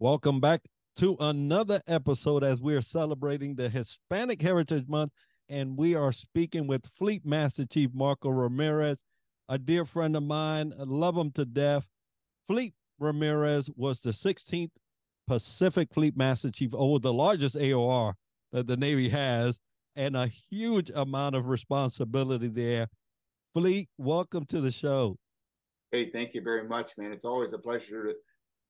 Welcome back to another episode as we are celebrating the Hispanic Heritage Month. And we are speaking with Fleet Master Chief Marco Ramirez, a dear friend of mine. I love him to death. Fleet Ramirez was the 16th Pacific Fleet Master Chief, oh, the largest AOR that the Navy has, and a huge amount of responsibility there. Fleet, welcome to the show. Hey, thank you very much, man. It's always a pleasure to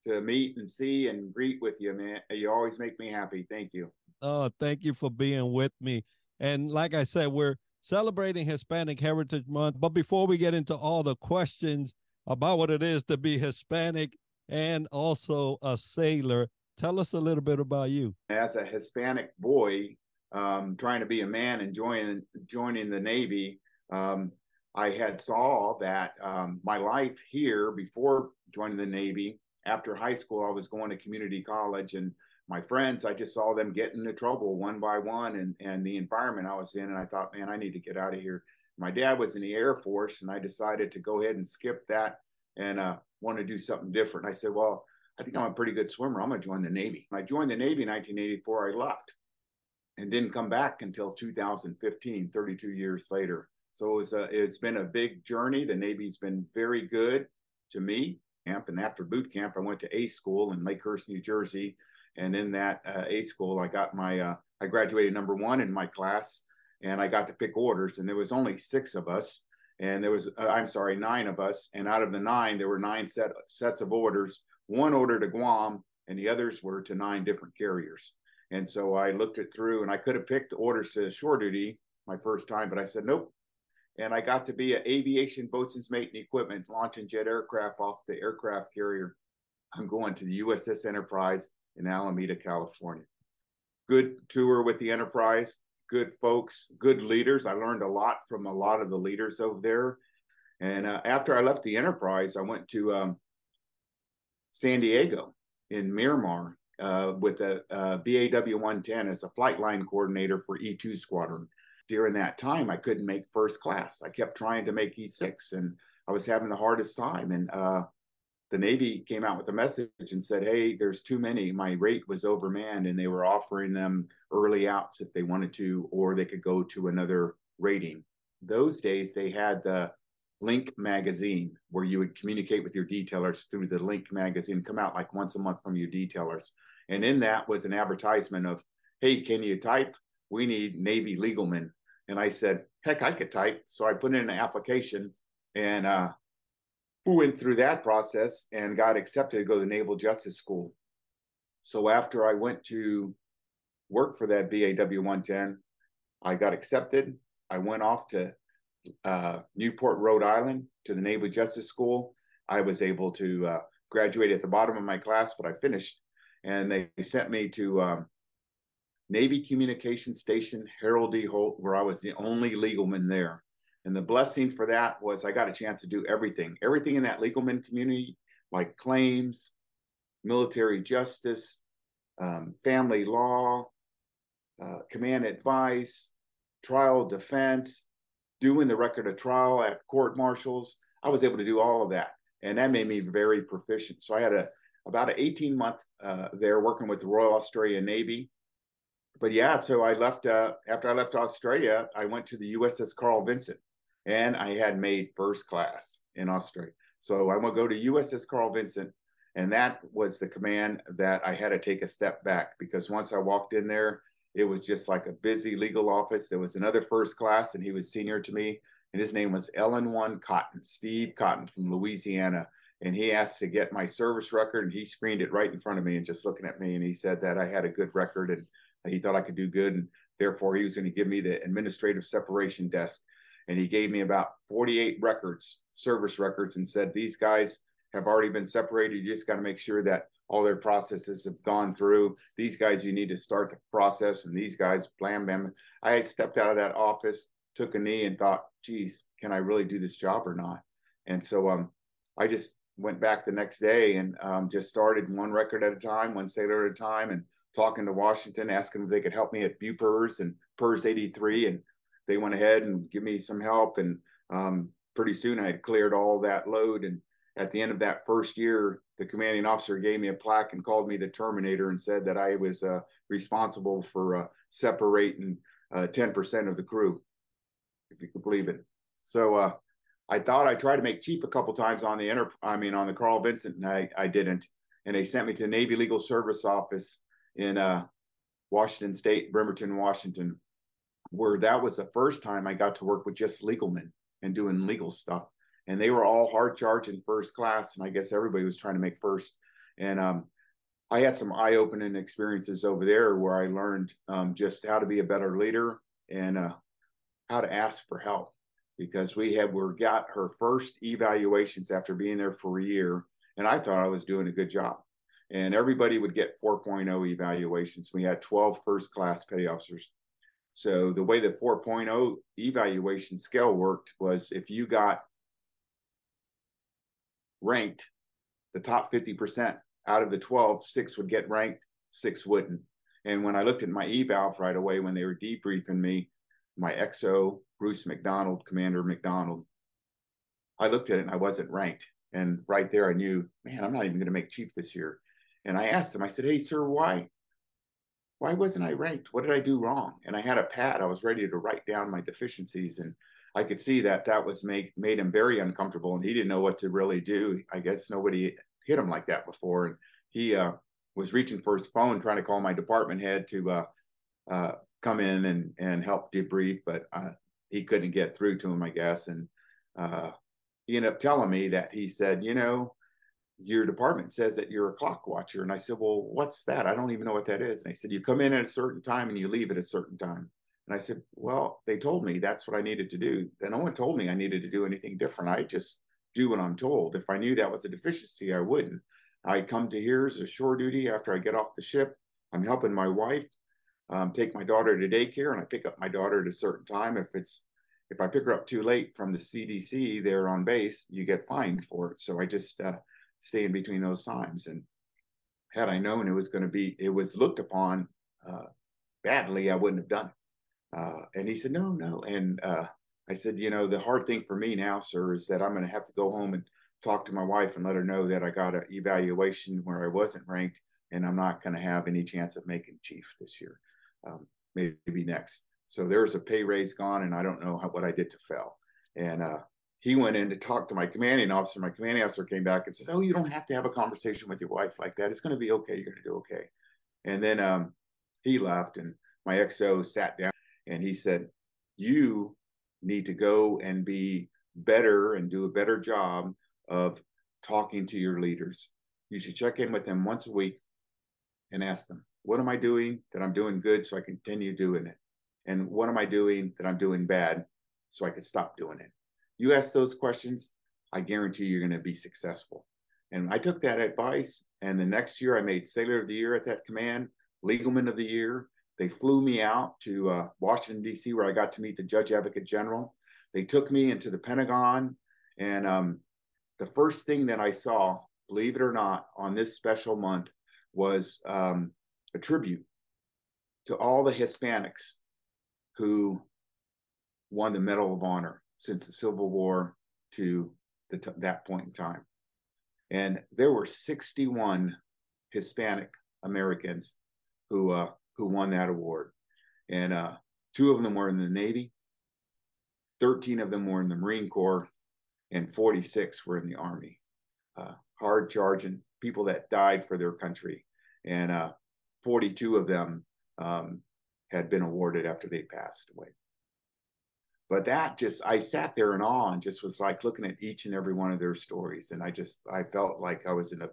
to meet and see and greet with you, man. You always make me happy. Thank you. Oh, thank you for being with me. And like I said, we're celebrating Hispanic Heritage Month. But before we get into all the questions about what it is to be Hispanic and also a sailor, tell us a little bit about you. As a Hispanic boy, um, trying to be a man and joining joining the Navy, um, I had saw that um, my life here before joining the Navy after high school, I was going to community college, and my friends, I just saw them get into trouble one by one, and and the environment I was in, and I thought, man, I need to get out of here. My dad was in the Air Force, and I decided to go ahead and skip that and uh, want to do something different. I said, well, I think I'm a pretty good swimmer. I'm going to join the Navy. I joined the Navy in 1984. I left and didn't come back until 2015, 32 years later. So it was a, it's been a big journey. The Navy's been very good to me camp. And after boot camp, I went to A school in Lakehurst, New Jersey. And in that uh, A school, I got my, uh, I graduated number one in my class and I got to pick orders. And there was only six of us. And there was, uh, I'm sorry, nine of us. And out of the nine, there were nine set, sets of orders, one order to Guam and the others were to nine different carriers. And so I looked it through and I could have picked orders to shore duty my first time, but I said, nope, and I got to be an aviation boatswain's mate and equipment launching jet aircraft off the aircraft carrier. I'm going to the USS Enterprise in Alameda, California. Good tour with the Enterprise, good folks, good leaders. I learned a lot from a lot of the leaders over there. And uh, after I left the Enterprise, I went to um, San Diego in Miramar uh, with a, a VAW 110 as a flight line coordinator for E2 Squadron during that time, I couldn't make first class. I kept trying to make E6 and I was having the hardest time. And uh, the Navy came out with a message and said, Hey, there's too many. My rate was overmanned and they were offering them early outs if they wanted to, or they could go to another rating. Those days, they had the Link magazine where you would communicate with your detailers through the Link magazine, come out like once a month from your detailers. And in that was an advertisement of, Hey, can you type? We need Navy legalmen and I said, heck, I could type. So I put in an application and uh, went through that process and got accepted to go to the Naval Justice School. So after I went to work for that VAW 110, I got accepted. I went off to uh, Newport, Rhode Island to the Naval Justice School. I was able to uh, graduate at the bottom of my class, but I finished. And they sent me to um, Navy Communication Station, Harold D. Holt, where I was the only legalman there. And the blessing for that was I got a chance to do everything, everything in that legalman community, like claims, military justice, um, family law, uh, command advice, trial defense, doing the record of trial at court martials. I was able to do all of that. And that made me very proficient. So I had a about an 18 month uh, there working with the Royal Australian Navy but yeah, so I left uh, after I left Australia. I went to the USS Carl Vinson, and I had made first class in Australia. So I want to go to USS Carl Vinson, and that was the command that I had to take a step back because once I walked in there, it was just like a busy legal office. There was another first class, and he was senior to me, and his name was LN1 Cotton, Steve Cotton from Louisiana. And he asked to get my service record, and he screened it right in front of me and just looking at me, and he said that I had a good record and he thought I could do good, and therefore he was going to give me the administrative separation desk. And he gave me about 48 records, service records, and said, These guys have already been separated. You just got to make sure that all their processes have gone through. These guys, you need to start the process, and these guys, blam, blam. I had stepped out of that office, took a knee, and thought, geez, can I really do this job or not? And so um, I just went back the next day and um, just started one record at a time, one sailor at a time, and talking to Washington, asking if they could help me at BUPERS and PERS 83. And they went ahead and give me some help, and um, pretty soon I had cleared all that load. And at the end of that first year, the commanding officer gave me a plaque and called me the Terminator and said that I was uh, responsible for uh, separating uh, 10% of the crew, if you could believe it. So uh, I thought I tried to make cheap a couple times on the inter, I mean, on the Carl Vinson, and I, I didn't. And they sent me to the Navy Legal Service Office in uh, Washington State, Bremerton, Washington, where that was the first time I got to work with just legal men and doing legal stuff. And they were all hard charging first class. And I guess everybody was trying to make first. And um, I had some eye opening experiences over there where I learned um, just how to be a better leader and uh, how to ask for help because we had we got her first evaluations after being there for a year and i thought i was doing a good job. And everybody would get 4.0 evaluations. We had 12 first class petty officers. So the way the 4.0 evaluation scale worked was if you got ranked the top 50% out of the 12 six would get ranked six wouldn't. And when i looked at my eval right away when they were debriefing me my XO, Bruce McDonald, Commander McDonald. I looked at it and I wasn't ranked. And right there, I knew, man, I'm not even going to make chief this year. And I asked him, I said, hey, sir, why? Why wasn't I ranked? What did I do wrong? And I had a pad. I was ready to write down my deficiencies. And I could see that that was make, made him very uncomfortable. And he didn't know what to really do. I guess nobody hit him like that before. And he uh, was reaching for his phone, trying to call my department head to uh, uh, come in and and help debrief, but uh, he couldn't get through to him, I guess. And uh, he ended up telling me that he said, you know, your department says that you're a clock watcher. And I said, well, what's that? I don't even know what that is. And he said, you come in at a certain time and you leave at a certain time. And I said, well, they told me that's what I needed to do. And no one told me I needed to do anything different. I just do what I'm told. If I knew that was a deficiency, I wouldn't. I come to here as a shore duty after I get off the ship. I'm helping my wife um, take my daughter to daycare and I pick up my daughter at a certain time. If it's if I pick her up too late from the CDC there on base, you get fined for it. So I just uh, stay in between those times. And had I known it was going to be, it was looked upon uh, badly, I wouldn't have done it. Uh, and he said, no, no. And uh, I said, you know, the hard thing for me now, sir, is that I'm going to have to go home and talk to my wife and let her know that I got an evaluation where I wasn't ranked and I'm not going to have any chance of making chief this year um, maybe next. So there's a pay raise gone, and I don't know how, what I did to fail. And uh, he went in to talk to my commanding officer. My commanding officer came back and says, "Oh, you don't have to have a conversation with your wife like that. It's going to be okay. You're going to do okay." And then um, he left, and my XO sat down, and he said, "You need to go and be better and do a better job of talking to your leaders. You should check in with them once a week and ask them, what am I doing that I'm doing good so I continue doing it? And what am I doing that I'm doing bad so I can stop doing it? You ask those questions, I guarantee you're going to be successful. And I took that advice. And the next year, I made Sailor of the Year at that command, Legalman of the Year. They flew me out to uh, Washington, D.C., where I got to meet the Judge Advocate General. They took me into the Pentagon. And um, the first thing that I saw, believe it or not, on this special month was um, a tribute to all the Hispanics who won the Medal of Honor since the Civil War to t- that point in time. And there were 61 Hispanic Americans who uh, who won that award, and uh, two of them were in the Navy, 13 of them were in the Marine Corps, and 46 were in the Army. Uh, hard charging people that died for their country, and uh, 42 of them um, had been awarded after they passed away. But that just, I sat there in awe and just was like looking at each and every one of their stories. And I just, I felt like I was in a,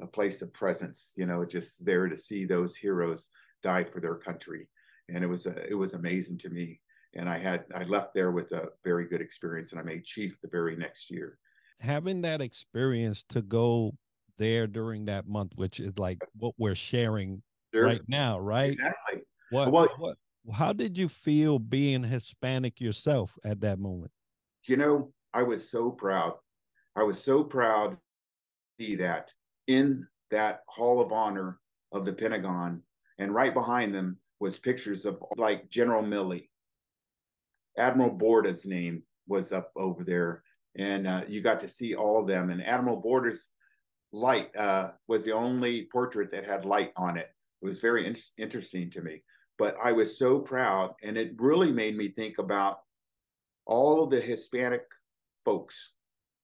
a place of presence, you know, just there to see those heroes die for their country. And it was, a, it was amazing to me. And I had, I left there with a very good experience and I made chief the very next year. Having that experience to go there during that month, which is like what we're sharing sure. right now, right? Exactly. What, well, what, how did you feel being Hispanic yourself at that moment? You know, I was so proud. I was so proud to see that in that Hall of Honor of the Pentagon, and right behind them was pictures of like General Milley, Admiral Boorda's name was up over there, and uh, you got to see all of them. And Admiral Boorda's light uh, was the only portrait that had light on it. It was very in- interesting to me. But I was so proud, and it really made me think about all of the Hispanic folks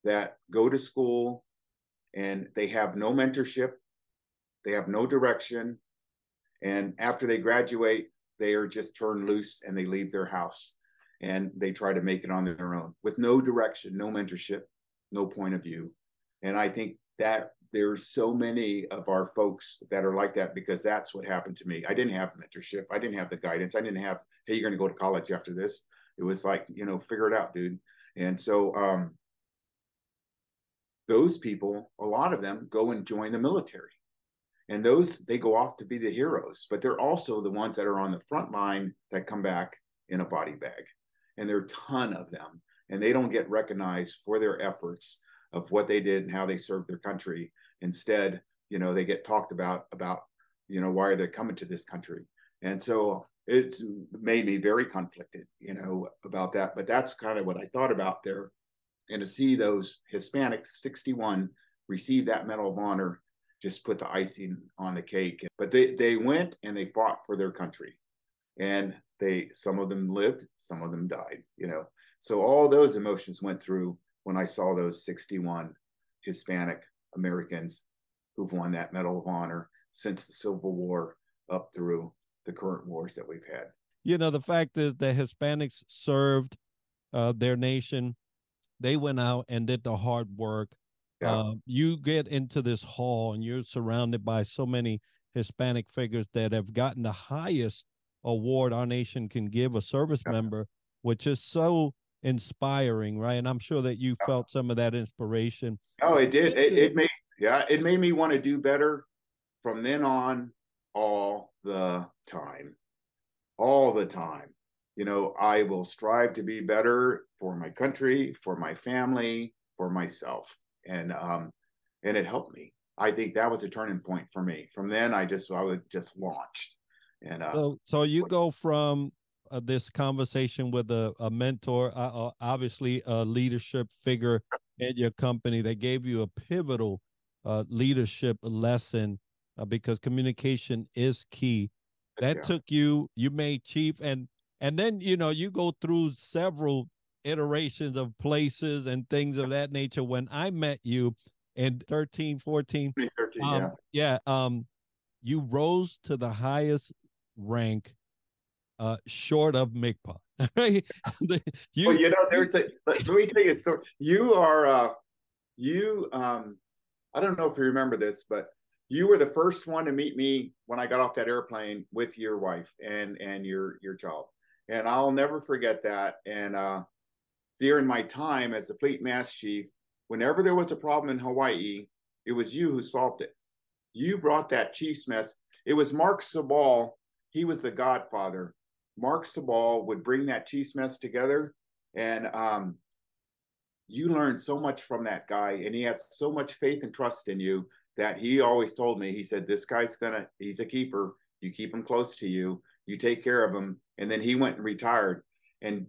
that go to school and they have no mentorship, they have no direction, and after they graduate, they are just turned loose and they leave their house and they try to make it on their own with no direction, no mentorship, no point of view. And I think that there's so many of our folks that are like that because that's what happened to me. I didn't have mentorship. I didn't have the guidance. I didn't have, hey, you're going to go to college after this. It was like, you know, figure it out, dude. And so um, those people, a lot of them go and join the military. And those, they go off to be the heroes, but they're also the ones that are on the front line that come back in a body bag. And there are a ton of them. And they don't get recognized for their efforts of what they did and how they served their country. Instead, you know, they get talked about about, you know, why are they coming to this country? And so it's made me very conflicted, you know, about that. But that's kind of what I thought about there. And to see those Hispanics, 61, receive that Medal of Honor just put the icing on the cake. But they, they went and they fought for their country. And they some of them lived, some of them died, you know. So all those emotions went through when I saw those 61 Hispanic Americans who've won that Medal of Honor since the Civil War up through the current wars that we've had. You know, the fact is that Hispanics served uh, their nation. They went out and did the hard work. Yeah. Uh, you get into this hall and you're surrounded by so many Hispanic figures that have gotten the highest award our nation can give a service yeah. member, which is so inspiring, right? And I'm sure that you felt some of that inspiration. Oh, it did. It, it made yeah, it made me want to do better from then on all the time. All the time. You know, I will strive to be better for my country, for my family, for myself. And um and it helped me. I think that was a turning point for me. From then I just I was just launched. And uh, so, so you go from uh, this conversation with a, a mentor, uh, uh, obviously a leadership figure at your company that gave you a pivotal uh, leadership lesson uh, because communication is key. That yeah. took you, you made chief, and and then you know you go through several iterations of places and things of that nature. When I met you in 13, 14, 13, um, yeah, yeah, um, you rose to the highest rank uh, short of MCPA. you, well, you know, there's a let, me tell you a story. You are uh, you um, I don't know if you remember this, but you were the first one to meet me when I got off that airplane with your wife and and your your child. And I'll never forget that. And uh, during my time as a fleet mass chief, whenever there was a problem in Hawaii, it was you who solved it. You brought that chief's mess. It was Mark Sabal he was the godfather. Mark Sabal would bring that chief's mess together, and um, you learned so much from that guy, and he had so much faith and trust in you that he always told me, he said, "This guy's gonna, he's a keeper. You keep him close to you. You take care of him." And then he went and retired, and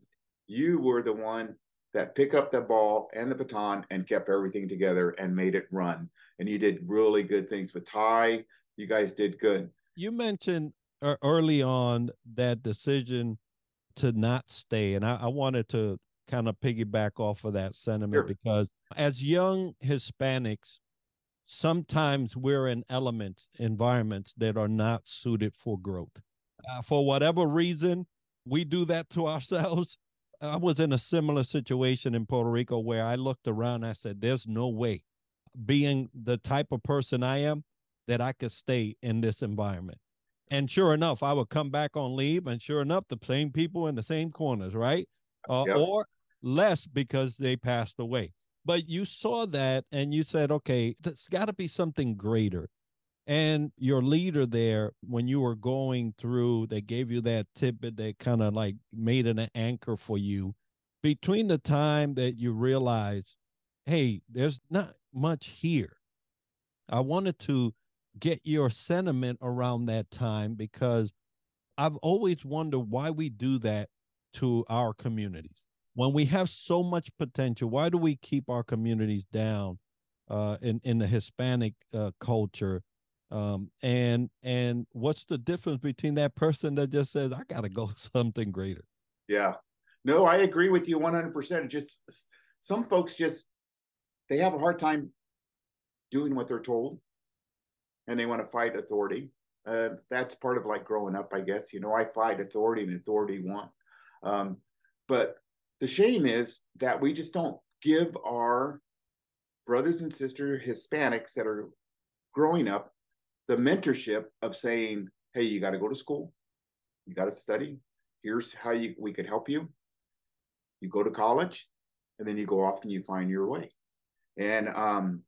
you were the one that picked up the ball and the baton and kept everything together and made it run. And you did really good things with Ty. You guys did good. You mentioned early on that decision to not stay, and I, I wanted to kind of piggyback off of that sentiment sure. because as young Hispanics, sometimes we're in elements, environments that are not suited for growth. Uh, for whatever reason, we do that to ourselves. I was in a similar situation in Puerto Rico where I looked around. I said, "There's no way, being the type of person I am, that I could stay in this environment." And sure enough, I would come back on leave, and sure enough, the same people in the same corners, right? Uh, yep. Or less because they passed away. But you saw that and you said, okay, there's got to be something greater. And your leader there, when you were going through, they gave you that tidbit that kind of like made an anchor for you. Between the time that you realized, hey, there's not much here, I wanted to get your sentiment around that time because I've always wondered why we do that to our communities? When we have so much potential, why do we keep our communities down uh, in in the Hispanic uh, culture? Um, and and what's the difference between that person that just says, "I got to go something greater"? Yeah, no, I agree with you 100. percent Just some folks just they have a hard time doing what they're told, and they want to fight authority. Uh, that's part of like growing up, I guess. You know, I fight authority, and authority won. Um, but the shame is that we just don't give our brothers and sisters Hispanics that are growing up the mentorship of saying, "Hey, you got to go to school, you got to study. Here's how you we could help you. You go to college, and then you go off and you find your way." And um,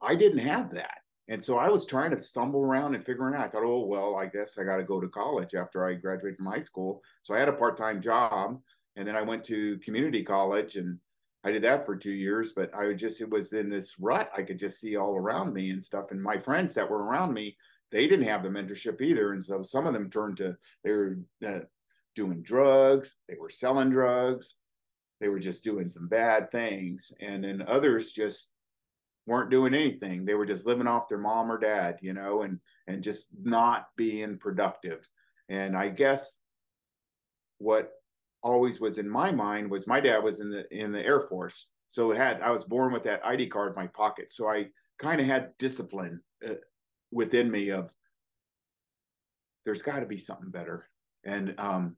I didn't have that. And so I was trying to stumble around and figuring out. I thought, oh, well, I guess I got to go to college after I graduated from high school. So I had a part time job. And then I went to community college and I did that for two years. But I just, it was in this rut I could just see all around me and stuff. And my friends that were around me, they didn't have the mentorship either. And so some of them turned to, they were uh, doing drugs, they were selling drugs, they were just doing some bad things. And then others just, weren't doing anything. They were just living off their mom or dad, you know, and and just not being productive. And I guess what always was in my mind was my dad was in the in the Air Force, so had I was born with that ID card in my pocket, so I kind of had discipline uh, within me of there's got to be something better, and um,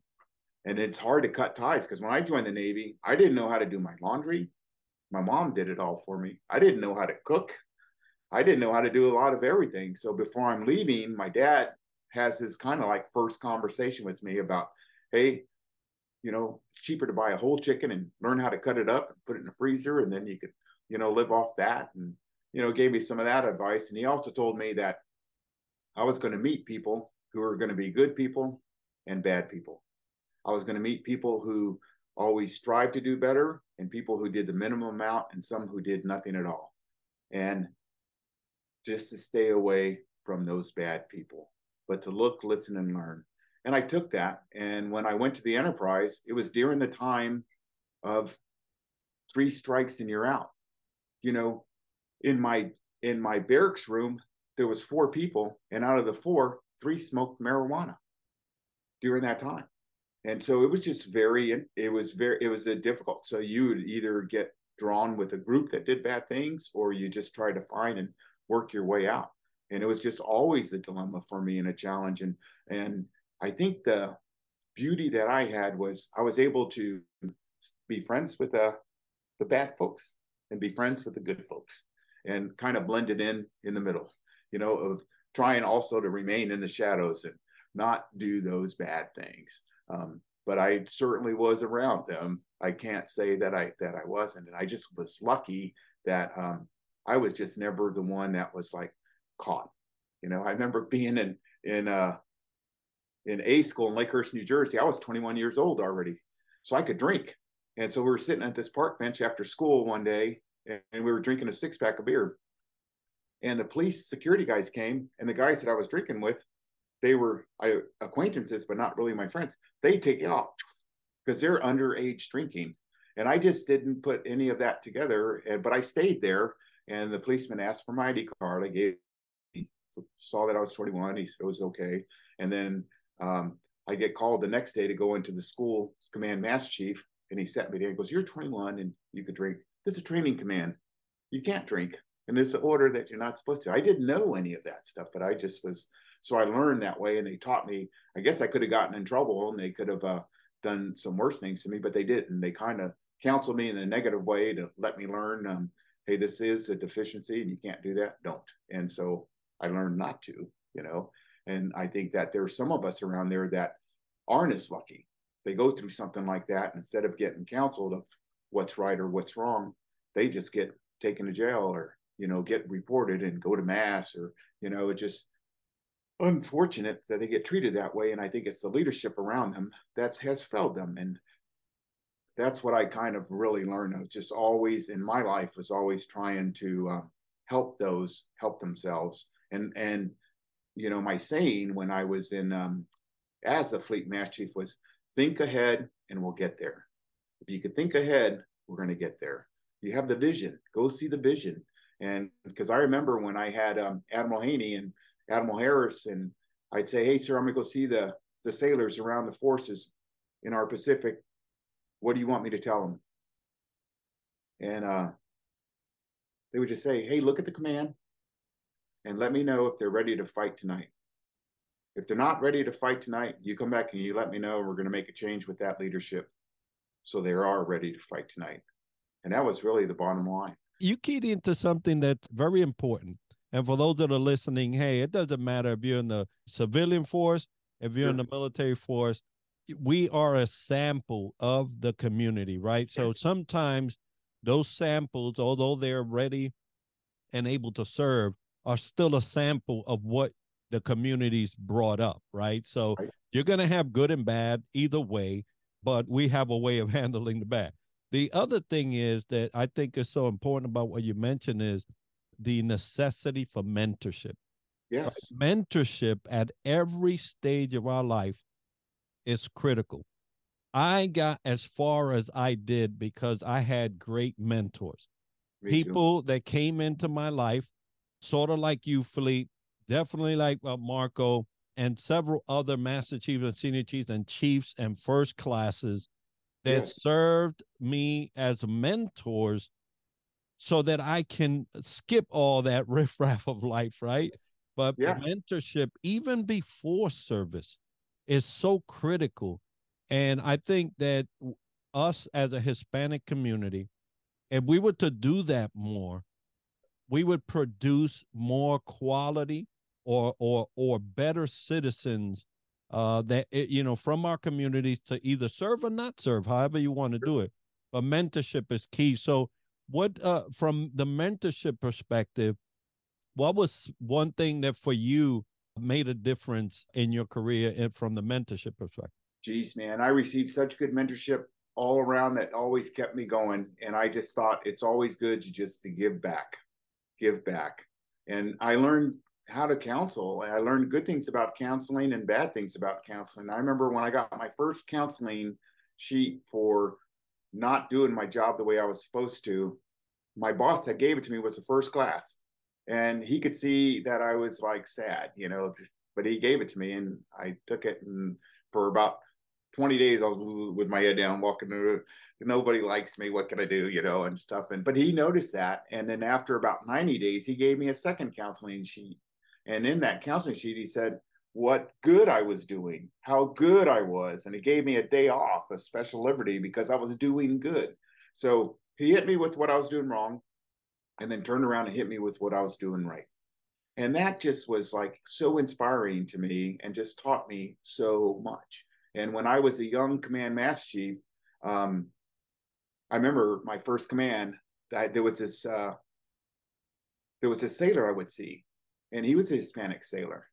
and it's hard to cut ties because when I joined the Navy, I didn't know how to do my laundry. My mom did it all for me. I didn't know how to cook. I didn't know how to do a lot of everything. So before I'm leaving, my dad has his kind of like first conversation with me about, hey, you know, it's cheaper to buy a whole chicken and learn how to cut it up and put it in the freezer, and then you could, you know, live off that. And you know, gave me some of that advice. And he also told me that I was going to meet people who are going to be good people and bad people. I was going to meet people who always strive to do better and people who did the minimum amount and some who did nothing at all. And just to stay away from those bad people, but to look, listen, and learn. And I took that. And when I went to the enterprise, it was during the time of three strikes and you're out. You know, in my in my barracks room, there was four people, and out of the four, three smoked marijuana during that time and so it was just very it was very it was a difficult so you would either get drawn with a group that did bad things or you just try to find and work your way out. And it was just always a dilemma for me and a challenge. And and i think the beauty that i had was i was able to be friends with the the bad folks and be friends with the good folks and kind of blended in in the middle you know of trying also to remain in the shadows and not do those bad things um, but I certainly was around them. I can't say that I that I wasn't, and I just was lucky that um, I was just never the one that was like caught. You know, I remember being in in uh, in A school in Lakehurst, New Jersey. I was 21 years old already, so I could drink. And so we were sitting at this park bench after school one day, and, and we were drinking a six pack of beer. And the police security guys came, and the guys that I was drinking with they were I, acquaintances, but not really my friends. They take it off because they're underage drinking. And I just didn't put any of that together. And, but I stayed there, and the policeman asked for my ID card. I gave, he saw that I was 21. He said it was okay. And then um, I get called the next day to go into the school command master chief, and he sat me there. He goes, "You're 21 and you could drink. This is a training command. You can't drink, and it's an order that you're not supposed to." I didn't know any of that stuff, but I just was so I learned that way, and they taught me. I guess I could have gotten in trouble, and they could have uh, done some worse things to me, but they didn't. They kind of counseled me in a negative way to let me learn. Um, hey, this is a deficiency, and you can't do that. Don't. And so I learned not to. You know, and I think that there are some of us around there that aren't as lucky. They go through something like that, and instead of getting counseled of what's right or what's wrong, they just get taken to jail or you know get reported and go to mast or you know it just unfortunate that they get treated that way. And I think it's the leadership around them that has failed them. And that's what I kind of really learned. just always in my life was always trying to um, help those help themselves. And and you know my saying when I was in um, as a fleet master chief was think ahead and we'll get there. If you could think ahead, we're going to get there. You have the vision, go see the vision. And because I remember when I had um, Admiral Haney and Admiral Harris, and I'd say, Hey, sir, I'm going to go see the, the sailors around the forces in our Pacific. What do you want me to tell them? And uh, they would just say, Hey, look at the command and let me know if they're ready to fight tonight. If they're not ready to fight tonight, you come back and you let me know, and we're going to make a change with that leadership. So they are ready to fight tonight. And that was really the bottom line. You keyed into something that's very important. And for those that are listening, hey, it doesn't matter if you're in the civilian force, if you're sure. in the military force, we are a sample of the community, right? So sometimes those samples, although they're ready and able to serve, are still a sample of what the community's brought up, right? So right. you're going to have good and bad either way, but we have a way of handling the bad. The other thing is that I think is so important about what you mentioned is the necessity for mentorship. Yes. Right? Mentorship at every stage of our life is critical. I got as far as I did because I had great mentors. Me People too. that came into my life, sort of like you, Fleet, definitely like uh, Marco and several other master chiefs and senior chiefs and chiefs and first classes that yes. served me as mentors so that I can skip all that riffraff of life, right? But yeah. mentorship, even before service, is so critical. And I think that us as a Hispanic community, if we were to do that more, we would produce more quality or or or better citizens uh, that it, you know from our communities to either serve or not serve, however you want to do it. But mentorship is key. So, what uh, from the mentorship perspective, what was one thing that for you made a difference in your career and from the mentorship perspective? Geez, man, I received such good mentorship all around that always kept me going, and I just thought it's always good to just to give back, give back. And I learned how to counsel. and I learned good things about counseling and bad things about counseling. I remember when I got my first counseling sheet for not doing my job the way I was supposed to, my boss that gave it to me was the first class. And he could see that I was like sad, you know, but he gave it to me and I took it. And for about 20 days, I was with my head down, walking through. Nobody likes me. What can I do? You know, and stuff. And but he noticed that. And then after about 90 days, he gave me a second counseling sheet and in that counseling sheet, he said what good I was doing, how good I was. And he gave me a day off, a special liberty, because I was doing good. So he hit me with what I was doing wrong and then turned around and hit me with what I was doing right. And that just was like so inspiring to me and just taught me so much. And when I was a young command master chief, um, I remember my first command. that there was this uh, there was a sailor I would see, and he was a Hispanic sailor,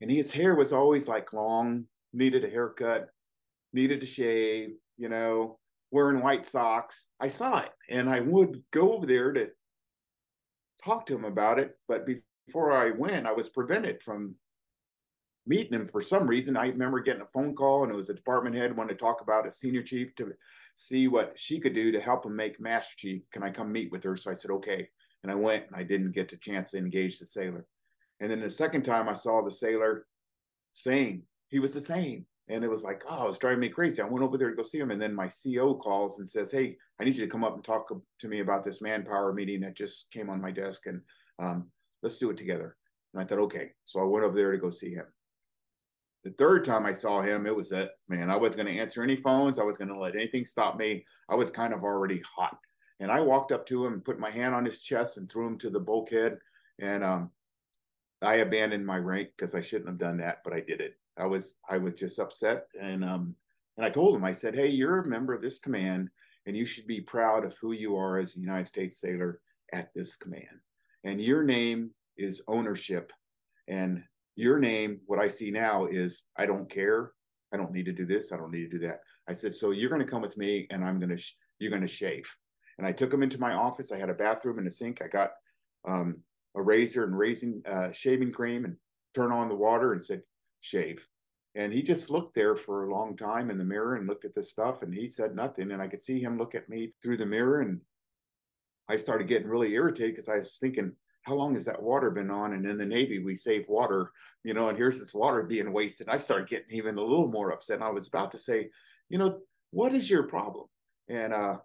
and his hair was always like long, needed a haircut, needed to shave, you know, wearing white socks. I saw it, and I would go over there to talk to him about it, but before I went, I was prevented from meeting him for some reason. I remember getting a phone call, and it was a department head wanted to talk about a senior chief to see what she could do to help him make master chief. Can I come meet with her? So I said, okay. And I went, and I didn't get the chance to engage the sailor. And then the second time I saw the sailor, same. He was the same. And it was like, oh, it's driving me crazy. I went over there to go see him. And then my CO calls and says, hey, I need you to come up and talk to me about this manpower meeting that just came on my desk. And um, let's do it together. And I thought, okay. So I went over there to go see him. The third time I saw him, it was it, man. I wasn't going to answer any phones. I was going to let anything stop me. I was kind of already hot. And I walked up to him, and put my hand on his chest, and threw him to the bulkhead. And um, I abandoned my rank because I shouldn't have done that, but I did it. I was I was just upset, and um, and I told him I said, "Hey, you're a member of this command, and you should be proud of who you are as a United States sailor at this command. And your name is ownership, and your name, what I see now is I don't care. I don't need to do this. I don't need to do that. I said, so you're going to come with me, and I'm going to sh- you're going to shave. And I took him into my office. I had a bathroom and a sink. I got um, a razor and raising uh, shaving cream and turn on the water and said, shave. And he just looked there for a long time in the mirror and looked at the stuff and he said nothing. And I could see him look at me through the mirror. And I started getting really irritated because I was thinking, how long has that water been on? And in the Navy, we save water, you know, and here's this water being wasted. I started getting even a little more upset. And I was about to say, you know, what is your problem? And uh,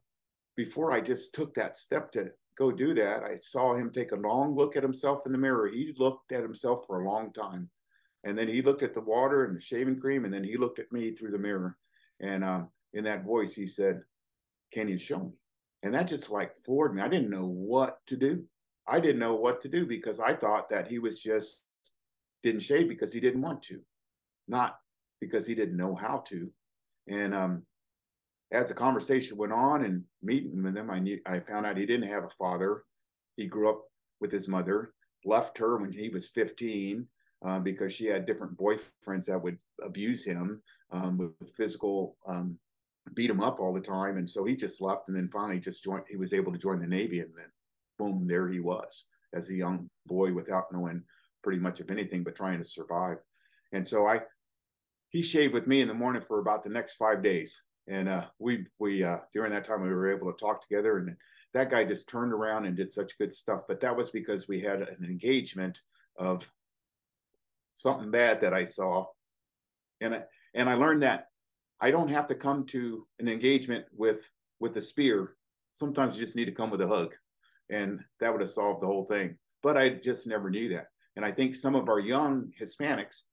before I just took that step to go do that, I saw him take a long look at himself in the mirror. He looked at himself for a long time. And then he looked at the water and the shaving cream, and then he looked at me through the mirror. And um, in that voice, he said, Can you show me? And that just like floored me. I didn't know what to do. I didn't know what to do because I thought that he was just didn't shave because he didn't want to, not because he didn't know how to. And um, as the conversation went on and meeting with him, I knew I found out he didn't have a father. He grew up with his mother, left her when he was 15 uh, because she had different boyfriends that would abuse him um, with physical, um, beat him up all the time. And so he just left and then finally just joined, he was able to join the Navy and then boom, there he was as a young boy without knowing pretty much of anything but trying to survive. And so I, he shaved with me in the morning for about the next five days. And uh, we, we, uh, during that time, we were able to talk together and that guy just turned around and did such good stuff. But that was because we had an engagement of something bad that I saw. And I, and I learned that I don't have to come to an engagement with with a spear. Sometimes you just need to come with a hug. And that would have solved the whole thing. But I just never knew that. And I think some of our young Hispanics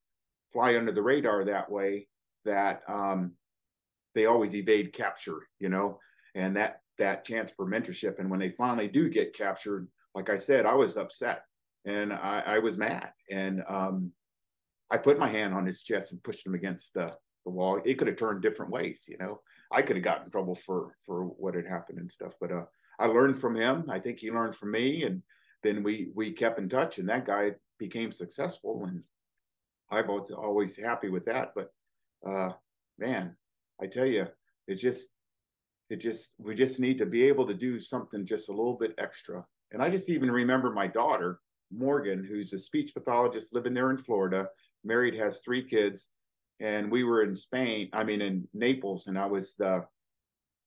fly under the radar that way that um, they always evade capture, you know, and that that chance for mentorship. And when they finally do get captured, like I said, I was upset and I, I was mad. And um, I put my hand on his chest and pushed him against the, the wall. It could have turned different ways, you know. I could have gotten in trouble for for what had happened and stuff. But uh, I learned from him. I think he learned from me, and then we we kept in touch. And that guy became successful, and I was always happy with that. But uh, man, I tell you, it's just it just we just need to be able to do something just a little bit extra. And I just even remember my daughter Morgan, who's a speech pathologist living there in Florida married, has three kids, and we were in Spain. I mean, in Naples, and I was uh,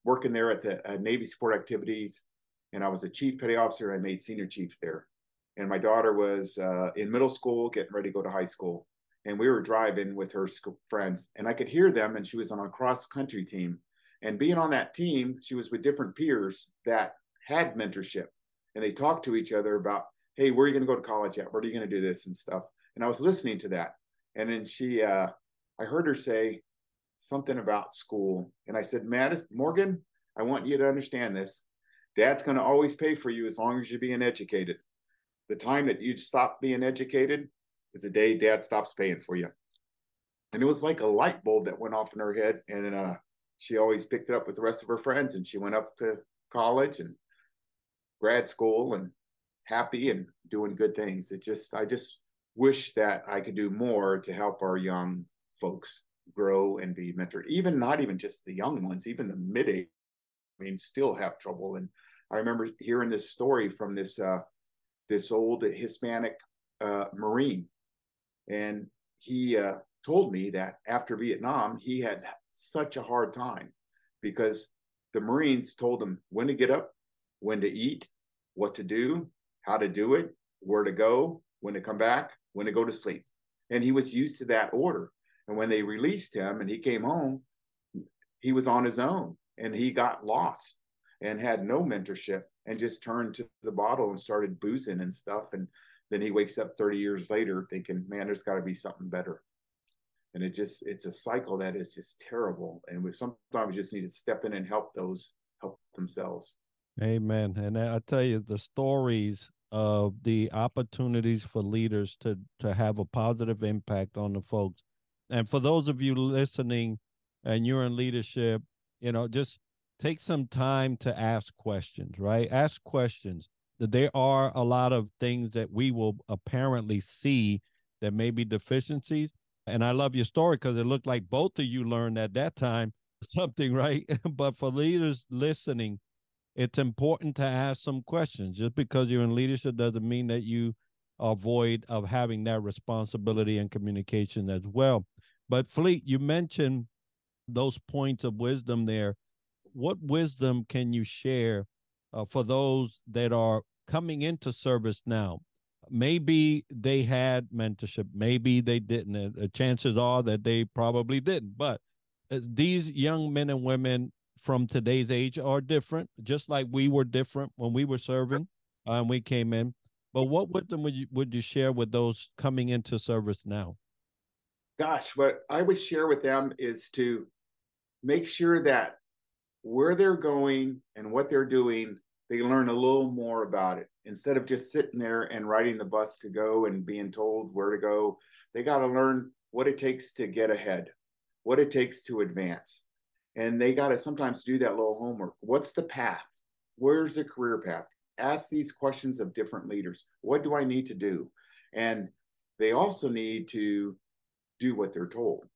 working there at the Navy Support Activities, and I was a chief petty officer. I made senior chief there, and my daughter was uh, in middle school, getting ready to go to high school, and we were driving with her friends, and I could hear them, and she was on a cross country team, and being on that team, she was with different peers that had mentorship, and they talked to each other about, hey, where are you going to go to college at? Where are you going to do this and stuff? And I was listening to that, and then she, uh, I heard her say something about school. And I said, Madison, Morgan, I want you to understand this. Dad's going to always pay for you as long as you're being educated. The time that you stop being educated is the day dad stops paying for you. And it was like a light bulb that went off in her head. And uh, she always picked it up with the rest of her friends. And she went up to college and grad school and happy and doing good things. It just, I just wish that I could do more to help our young folks grow and be mentored. Even not even just the young ones, even the mid age, I mean, still have trouble. And I remember hearing this story from this uh, this old Hispanic uh, Marine, and he uh, told me that after Vietnam, he had such a hard time because the Marines told him when to get up, when to eat, what to do, how to do it, where to go, when to come back, when to go to sleep. And he was used to that order. And when they released him and he came home, he was on his own and he got lost and had no mentorship and just turned to the bottle and started boozing and stuff. And then he wakes up 30 years later thinking, man, there's got to be something better. And it just, it's a cycle that is just terrible. And we sometimes just need to step in and help those help themselves. Amen. And I tell you, the stories of the opportunities for leaders to to have a positive impact on the folks. And for those of you listening and you're in leadership, you know, just take some time to ask questions, right? Ask questions. There are a lot of things that we will apparently see that may be deficiencies. And I love your story because it looked like both of you learned at that time something, right? but for leaders listening, it's important to ask some questions. Just because you're in leadership doesn't mean that you are void of having that responsibility and communication as well. But Fleet, you mentioned those points of wisdom there. What wisdom can you share uh, for those that are coming into service now? Maybe they had mentorship, maybe they didn't. Uh, chances are that they probably didn't. But uh, these young men and women from today's age are different, just like we were different when we were serving uh, and we came in. But what wisdom would you would you share with those coming into service now? Gosh, what I would share with them is to make sure that where they're going and what they're doing, they learn a little more about it instead of just sitting there and riding the bus to go and being told where to go. They got to learn what it takes to get ahead, what it takes to advance. And they got to sometimes do that little homework. What's the path? Where's the career path? Ask these questions of different leaders. What do I need to do? And they also need to do what they're told.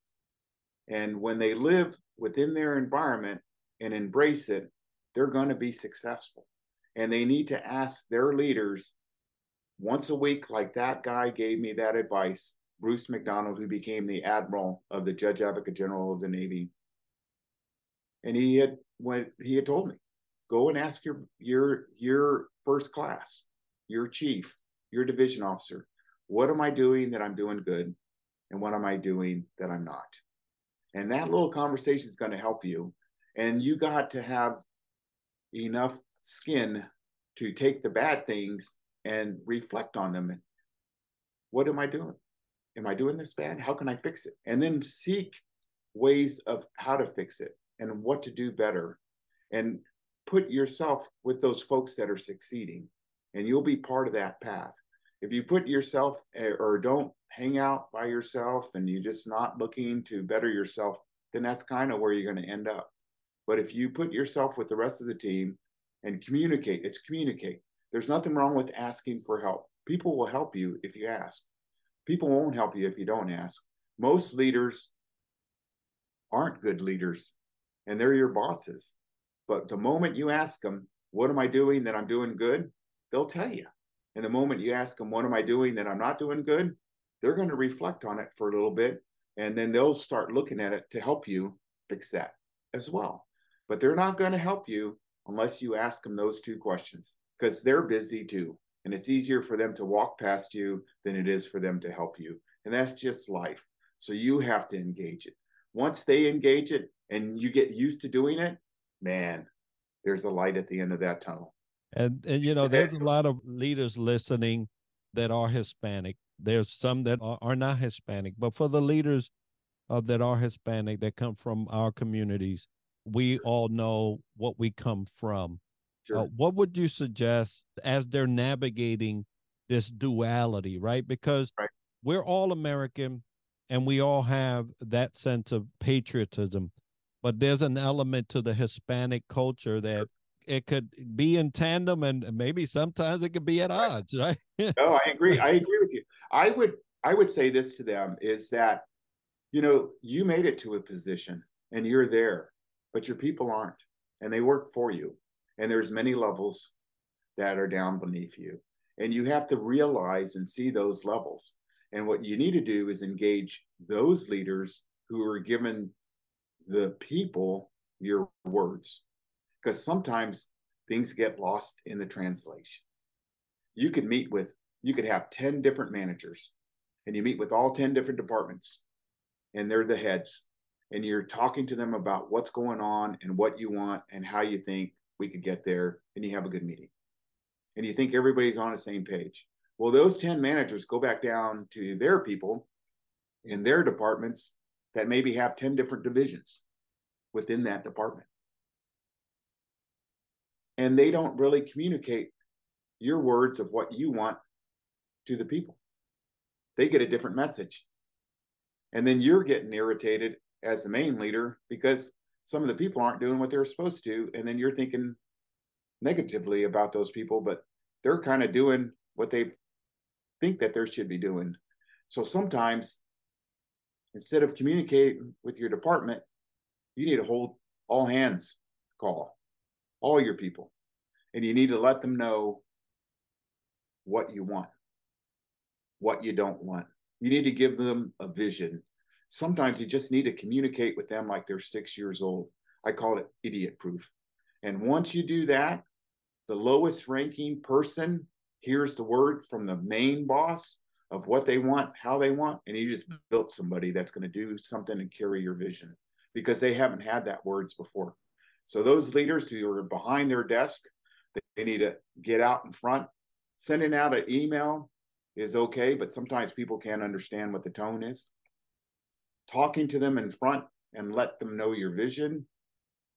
And when they live within their environment and embrace it, they're going to be successful. And they need to ask their leaders once a week, like that guy gave me that advice, Bruce MacDonald, who became the admiral of the Judge Advocate General of the Navy. And he had when he had told me, go and ask your your your first class, your chief, your division officer, what am I doing that I'm doing good? And what am I doing that I'm not? And that little conversation is going to help you. And you got to have enough skin to take the bad things and reflect on them. What am I doing? Am I doing this bad? How can I fix it? And then seek ways of how to fix it and what to do better. And put yourself with those folks that are succeeding, and you'll be part of that path. If you put yourself eh, or don't hang out by yourself and you're just not looking to better yourself, then that's kind of where you're going to end up. But if you put yourself with the rest of the team and communicate, it's communicate. There's nothing wrong with asking for help. People will help you if you ask. People won't help you if you don't ask. Most leaders aren't good leaders and they're your bosses. But the moment you ask them, what am I doing that I'm doing good? They'll tell you. And the moment you ask them, what am I doing that I'm not doing good? they're going to reflect on it for a little bit and then they'll start looking at it to help you fix that as well. But they're not going to help you unless you ask them those two questions because they're busy too. And it's easier for them to walk past you than it is for them to help you. And that's just life. So you have to engage it. Once they engage it and you get used to doing it, man, there's a light at the end of that tunnel. And, and you know, there's a lot of leaders listening that are Hispanic there's some that are, are not Hispanic, but for the leaders uh, that are Hispanic that come from our communities, we all know what we come from. Sure. Uh, what would you suggest as they're navigating this duality, right? Because right. we're all American and we all have that sense of patriotism, but there's an element to the Hispanic culture that it could be in tandem and maybe sometimes it could be at odds right no i agree i agree with you i would i would say this to them is that you know you made it to a position and you're there but your people aren't and they work for you. And there's many levels that are down beneath you. And you have to realize and see those levels. And what you need to do is engage those leaders who are given the people your words. Because sometimes things get lost in the translation. You could meet with, you could have 10 different managers and you meet with all 10 different departments and they're the heads and you're talking to them about what's going on and what you want and how you think we could get there and you have a good meeting and you think everybody's on the same page well those 10 managers go back down to their people in their departments that maybe have 10 different divisions within that department and they don't really communicate your words of what you want to the people. They get a different message. And then you're getting irritated as the main leader because some of the people aren't doing what they're supposed to. And then you're thinking negatively about those people, but they're kind of doing what they think that they should be doing. So sometimes instead of communicating with your department, you need to hold all hands call all your people. And you need to let them know what you want, what you don't want. You need to give them a vision sometimes you just need to communicate with them like they're six years old. I call it idiot proof. And once you do that, the lowest ranking person hears the word from the main boss of what they want, how they want, and you just built somebody that's going to do something and carry your vision because they haven't had that words before. So those leaders who are behind their desk, they need to get out in front. Sending out an email is okay, but sometimes people can't understand what the tone is. Talking to them in front and let them know your vision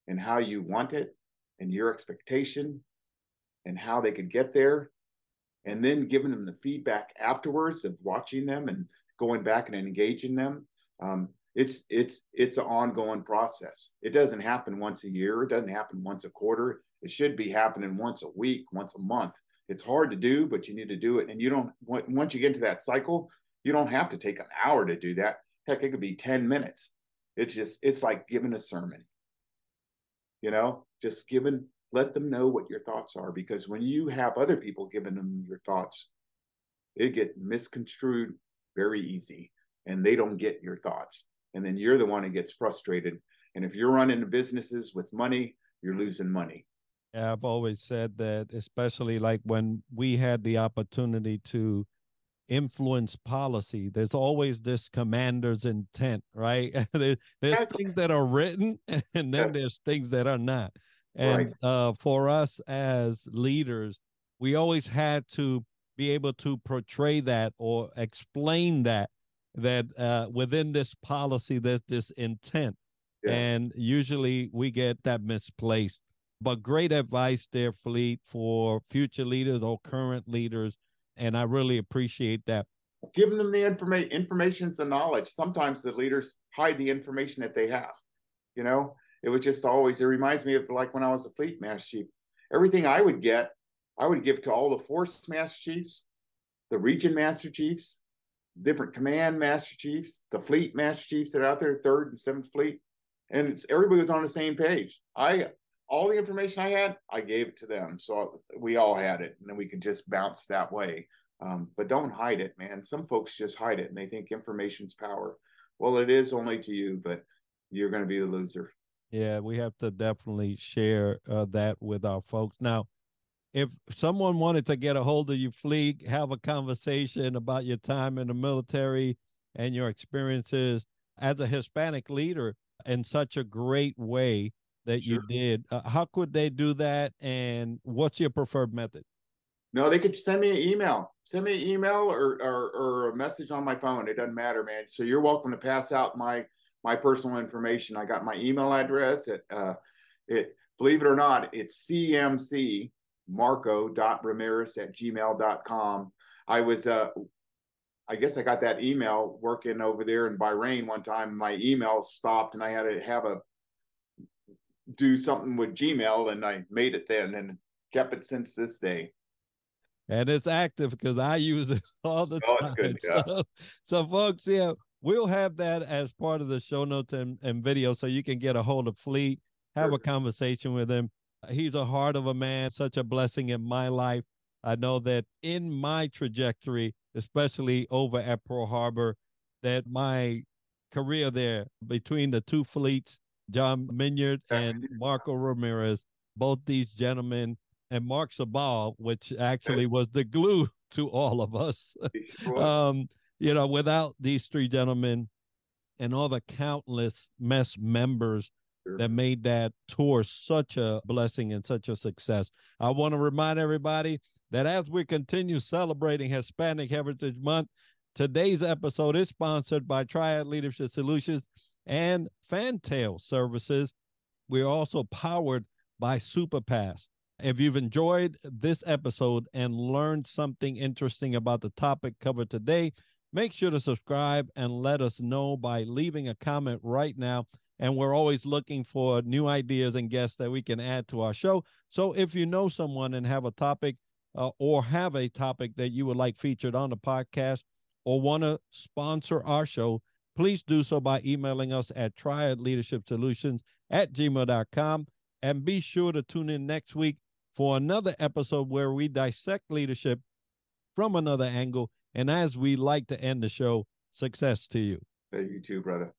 and how you want it and your expectation and how they could get there. And then giving them the feedback afterwards of watching them and going back and engaging them. Um, it's it's it's an ongoing process. It doesn't happen once a year. It doesn't happen once a quarter. It should be happening once a week once a month. It's hard to do but you need to do it. And you don't once you get into that cycle you don't have to take an hour to do that heck it could be 10 minutes. It's just it's like giving a sermon. You know just giving let them know what your thoughts are because when you have other people giving them your thoughts it get misconstrued very easy and they don't get your thoughts. And then you're the one who gets frustrated. And if you're running businesses with money you're losing money. Yeah, i've always said that especially like when we had the opportunity to influence policy. There's always this commander's intent right? There, there's things that are written and then there's things that are not. And right. uh, for us as leaders, we always had to be able to portray that or explain that that uh, within this policy there's this intent. Yes. and usually we get that misplaced. But great advice there fleet for future leaders or current leaders and i really appreciate that giving them the information information's the knowledge sometimes the leaders hide the information that they have you know it was just always, it reminds me of like when I was a fleet master chief. Everything I would get, I would give to all the force master chiefs, the region master chiefs, different command master chiefs, the fleet master chiefs that are out there, third and seventh fleet. And everybody was on the same page. I all the information I had, I gave it to them. So we all had it, and then we could just bounce that way. Um, but don't hide it, man. Some folks just hide it and they think information's power. Well, it is only to you, but you're going to be the loser. Yeah, we have to definitely share uh, that with our folks. Now, if someone wanted to get a hold of you, Fleet, have a conversation about your time in the military and your experiences as a Hispanic leader in such a great way that sure. you did, uh, how could they do that? And what's your preferred method? No, they could send me an email. Send me an email or, or, or a message on my phone. It doesn't matter, man. So you're welcome to pass out my my personal information. I got my email address at uh, it. Believe it or not, it's cmc marco.ramirez at gmail.com. I was, uh, I guess I got that email working over there in Bahrain one time. My email stopped and I had to have a do something with Gmail and I made it then and kept it since this day. And it's active because I use it all the oh, time. Good, yeah. so, so, folks, yeah, we'll have that as part of the show notes and, and video so you can get a hold of Fleet, have sure. a conversation with him. He's a heart of a man, such a blessing in my life. I know that in my trajectory, especially over at Pearl Harbor, that my career there between the two fleets, John Minyard and Marco Ramirez, both these gentlemen, and Mark Sabal, which actually was the glue to all of us. um, you know, without these three gentlemen and all the countless mess members sure. that made that tour such a blessing and such a success. I want to remind everybody that as we continue celebrating Hispanic Heritage Month, today's episode is sponsored by Triad Leadership Solutions and Fantail Services. We're also powered by SupaPass. If you've enjoyed this episode and learned something interesting about the topic covered today, Make sure to subscribe and let us know by leaving a comment right now. And we're always looking for new ideas and guests that we can add to our show. So if you know someone and have a topic uh, or have a topic that you would like featured on the podcast or want to sponsor our show, please do so by emailing us at triad leadership solutions at gmail.com. And be sure to tune in next week for another episode where we dissect leadership from another angle and as we like to end the show, success to you. You too, brother.